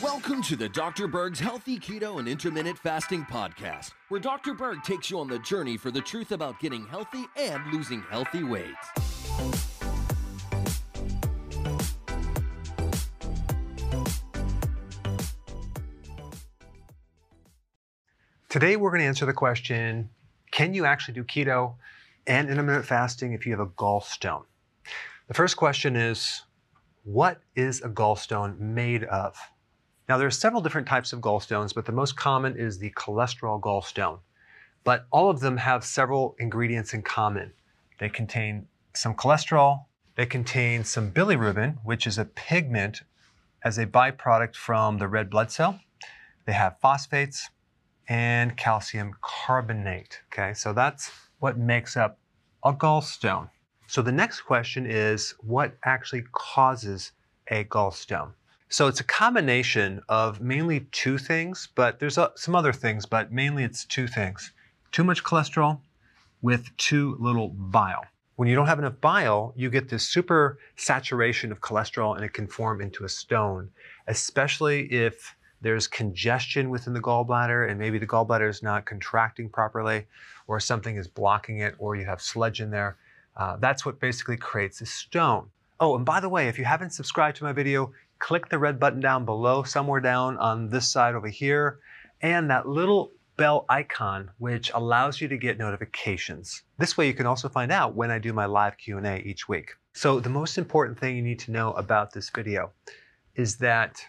Welcome to the Dr. Berg's Healthy Keto and Intermittent Fasting Podcast, where Dr. Berg takes you on the journey for the truth about getting healthy and losing healthy weight. Today, we're going to answer the question Can you actually do keto and intermittent fasting if you have a gallstone? The first question is What is a gallstone made of? Now, there are several different types of gallstones, but the most common is the cholesterol gallstone. But all of them have several ingredients in common. They contain some cholesterol, they contain some bilirubin, which is a pigment as a byproduct from the red blood cell. They have phosphates and calcium carbonate. Okay, so that's what makes up a gallstone. So the next question is what actually causes a gallstone? So it's a combination of mainly two things, but there's uh, some other things, but mainly it's two things. Too much cholesterol with too little bile. When you don't have enough bile, you get this super saturation of cholesterol and it can form into a stone, especially if there's congestion within the gallbladder and maybe the gallbladder is not contracting properly or something is blocking it or you have sludge in there. Uh, that's what basically creates a stone. Oh, and by the way, if you haven't subscribed to my video, click the red button down below, somewhere down on this side over here, and that little bell icon, which allows you to get notifications. This way you can also find out when I do my live Q&A each week. So the most important thing you need to know about this video is that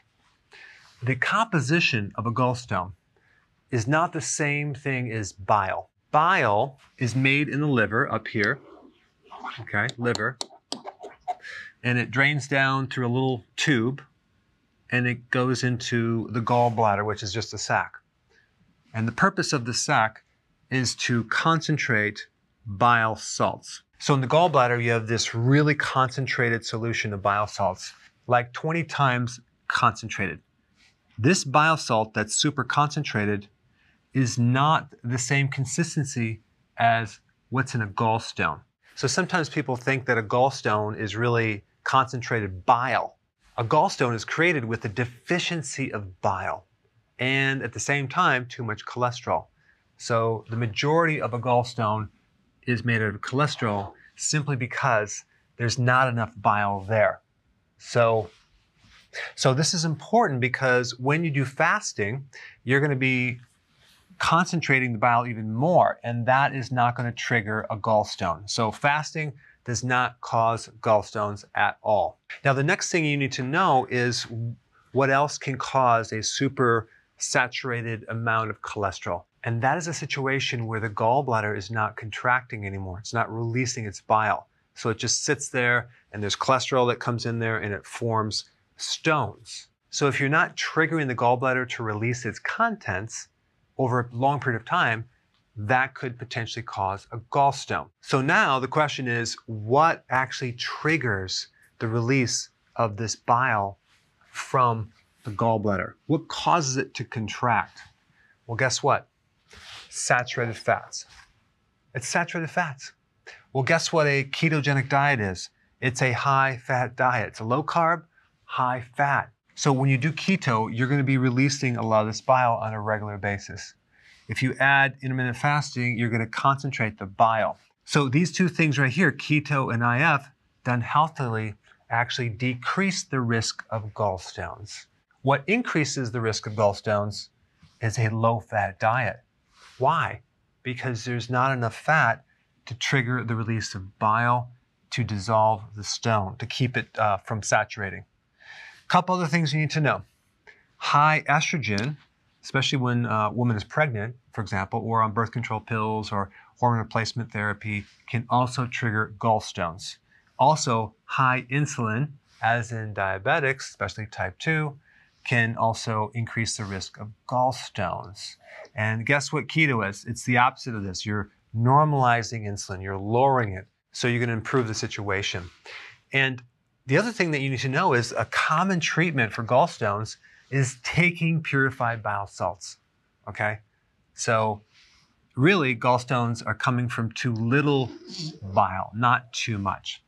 the composition of a gallstone is not the same thing as bile. Bile is made in the liver up here, okay, liver, and it drains down through a little tube and it goes into the gallbladder, which is just a sac. And the purpose of the sac is to concentrate bile salts. So in the gallbladder, you have this really concentrated solution of bile salts, like 20 times concentrated. This bile salt that's super concentrated is not the same consistency as what's in a gallstone. So sometimes people think that a gallstone is really concentrated bile. A gallstone is created with a deficiency of bile and at the same time, too much cholesterol. So the majority of a gallstone is made out of cholesterol simply because there's not enough bile there. So, so this is important because when you do fasting, you're going to be concentrating the bile even more, and that is not going to trigger a gallstone. So fasting does not cause gallstones at all. Now, the next thing you need to know is what else can cause a super saturated amount of cholesterol. And that is a situation where the gallbladder is not contracting anymore. It's not releasing its bile. So it just sits there and there's cholesterol that comes in there and it forms stones. So if you're not triggering the gallbladder to release its contents over a long period of time, that could potentially cause a gallstone. So now the question is what actually triggers the release of this bile from the gallbladder? What causes it to contract? Well, guess what? Saturated fats. It's saturated fats. Well, guess what a ketogenic diet is? It's a high fat diet. It's a low carb, high fat. So when you do keto, you're going to be releasing a lot of this bile on a regular basis. If you add intermittent fasting, you're going to concentrate the bile. So these two things right here, keto and IF, done healthily, actually decrease the risk of gallstones. What increases the risk of gallstones is a low fat diet. Why? Because there's not enough fat to trigger the release of bile to dissolve the stone, to keep it uh, from saturating. Couple other things you need to know. High estrogen especially when a woman is pregnant, for example, or on birth control pills or hormone replacement therapy, can also trigger gallstones. Also, high insulin, as in diabetics, especially type 2, can also increase the risk of gallstones. And guess what keto is? It's the opposite of this. You're normalizing insulin, you're lowering it, so going to improve the situation. And the other thing that you need to know is a common treatment for gallstones is taking purified bile salts. Okay? So, really, gallstones are coming from too little bile, not too much.